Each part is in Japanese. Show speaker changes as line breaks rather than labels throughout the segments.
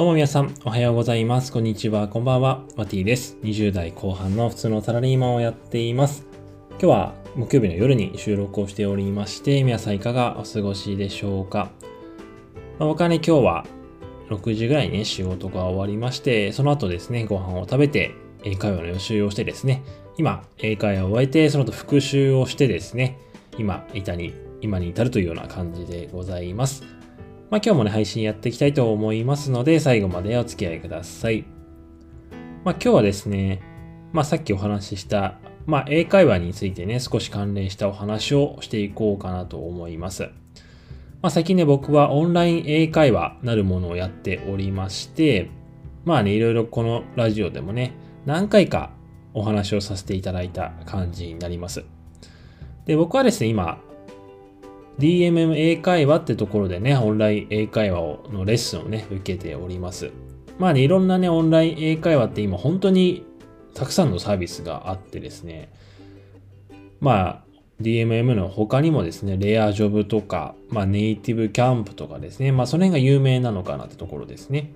どうも皆さん、おはようございます。こんにちは、こんばんは。ワティです。20代後半の普通のサラリーマンをやっています。今日は木曜日の夜に収録をしておりまして、皆さんいかがお過ごしでしょうか。まあ、僕はね、今日は6時ぐらいにね、仕事が終わりまして、その後ですね、ご飯を食べて、英会話の予習をしてですね、今、英会話を終えて、その後復習をしてですね、今、板に、今に至るというような感じでございます。まあ今日もね、配信やっていきたいと思いますので、最後までお付き合いください。まあ今日はですね、まあさっきお話しした、まあ英会話についてね、少し関連したお話をしていこうかなと思います。まあ最近ね、僕はオンライン英会話なるものをやっておりまして、まあね、いろいろこのラジオでもね、何回かお話をさせていただいた感じになります。で、僕はですね、今、DMM 英会話ってところでね、オンライン英会話をのレッスンをね、受けております。まあね、いろんなね、オンライン英会話って今本当にたくさんのサービスがあってですね、まあ、DMM の他にもですね、レアジョブとか、まあ、ネイティブキャンプとかですね、まあ、その辺が有名なのかなってところですね。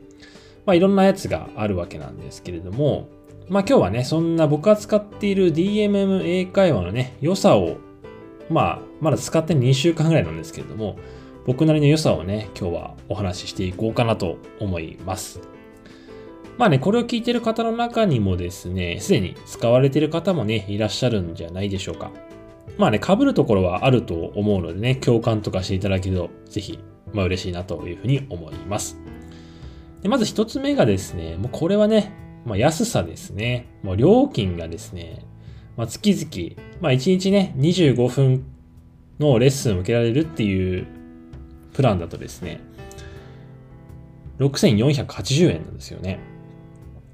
まあ、いろんなやつがあるわけなんですけれども、まあ、今日はね、そんな僕が使っている DMM 英会話のね、良さをまあ、まだ使って2週間ぐらいなんですけれども、僕なりの良さをね、今日はお話ししていこうかなと思います。まあね、これを聞いてる方の中にもですね、すでに使われてる方もね、いらっしゃるんじゃないでしょうか。まあね、被るところはあると思うのでね、共感とかしていただけると、ぜひ、まあ嬉しいなというふうに思います。でまず一つ目がですね、もうこれはね、まあ安さですね。もう料金がですね、まあ、月々、まあ、1日ね、25分のレッスンを受けられるっていうプランだとですね、6480円なんですよね。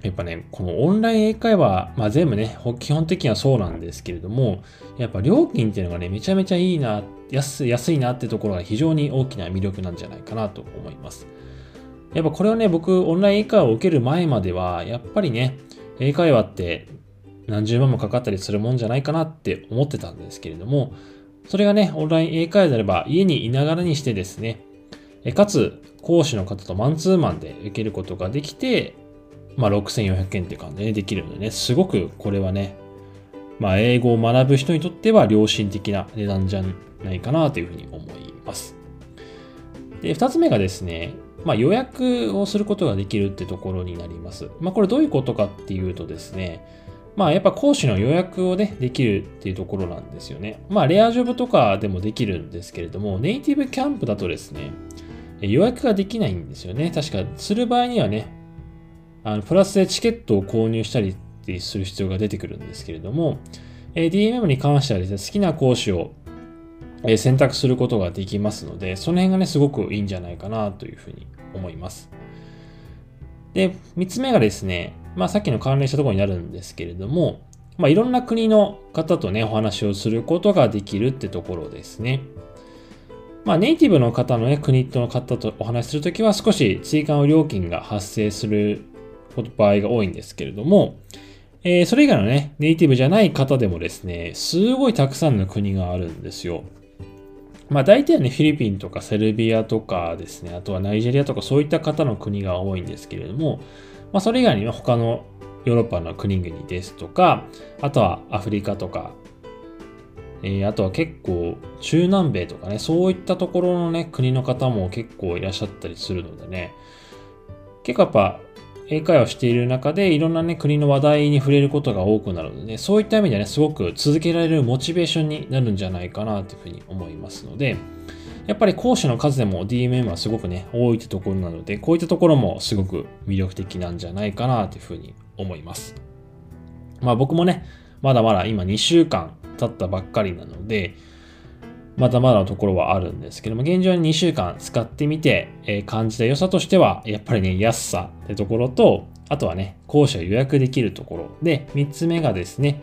やっぱね、このオンライン英会話、まあ全部ね、基本的にはそうなんですけれども、やっぱ料金っていうのがね、めちゃめちゃいいな、安安いなってところが非常に大きな魅力なんじゃないかなと思います。やっぱこれをね、僕、オンライン英会話を受ける前までは、やっぱりね、英会話って何十万もかかったりするもんじゃないかなって思ってたんですけれども、それがね、オンライン英会話であれば家にいながらにしてですね、かつ講師の方とマンツーマンで受けることができて、まあ6400円って感じで、できるのでね、すごくこれはね、まあ英語を学ぶ人にとっては良心的な値段じゃないかなというふうに思います。で、二つ目がですね、まあ予約をすることができるってところになります。まあこれどういうことかっていうとですね、まあやっぱ講師の予約をね、できるっていうところなんですよね。まあレアジョブとかでもできるんですけれども、ネイティブキャンプだとですね、予約ができないんですよね。確かする場合にはね、あのプラスでチケットを購入したりする必要が出てくるんですけれども、え DMM に関してはですね、好きな講師を選択することができますので、その辺がね、すごくいいんじゃないかなというふうに思います。で、三つ目がですね、まあさっきの関連したところになるんですけれども、まあいろんな国の方とね、お話をすることができるってところですね。まあネイティブの方のね、国との方とお話しするときは少し追加の料金が発生する場合が多いんですけれども、えー、それ以外のね、ネイティブじゃない方でもですね、すごいたくさんの国があるんですよ。まあ大体はね、フィリピンとかセルビアとかですね、あとはナイジェリアとかそういった方の国が多いんですけれども、まあそれ以外には他のヨーロッパの国々ですとか、あとはアフリカとか、えー、あとは結構中南米とかね、そういったところのね、国の方も結構いらっしゃったりするのでね、結構やっぱ英会話している中でいろんなね、国の話題に触れることが多くなるので、ね、そういった意味ではね、すごく続けられるモチベーションになるんじゃないかなというふうに思いますので、やっぱり講師の数でも DMM はすごくね、多いってところなので、こういったところもすごく魅力的なんじゃないかなというふうに思います。まあ僕もね、まだまだ今2週間経ったばっかりなので、まだまだのところはあるんですけども、現状に2週間使ってみて、え、感じた良さとしては、やっぱりね、安さってところと、あとはね、講師を予約できるところ。で、3つ目がですね、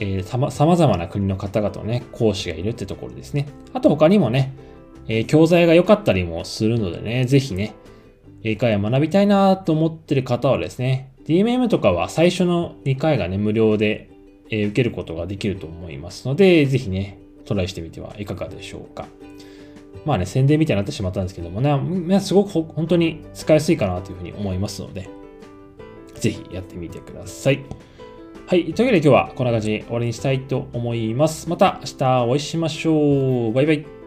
えー、さま様々な国の方々のね、講師がいるってところですね。あと他にもね、えー、教材が良かったりもするのでね、ぜひね、英会話学びたいなと思ってる方はですね、DMM とかは最初の2回がね、無料で、えー、受けることができると思いますので、ぜひね、トライしてみてはいかがでしょうか。まあね、宣伝みたいになってしまったんですけどもね、すごく本当に使いやすいかなというふうに思いますので、ぜひやってみてください。はい。というわけで今日はこんな感じに終わりにしたいと思います。また明日お会いしましょう。バイバイ。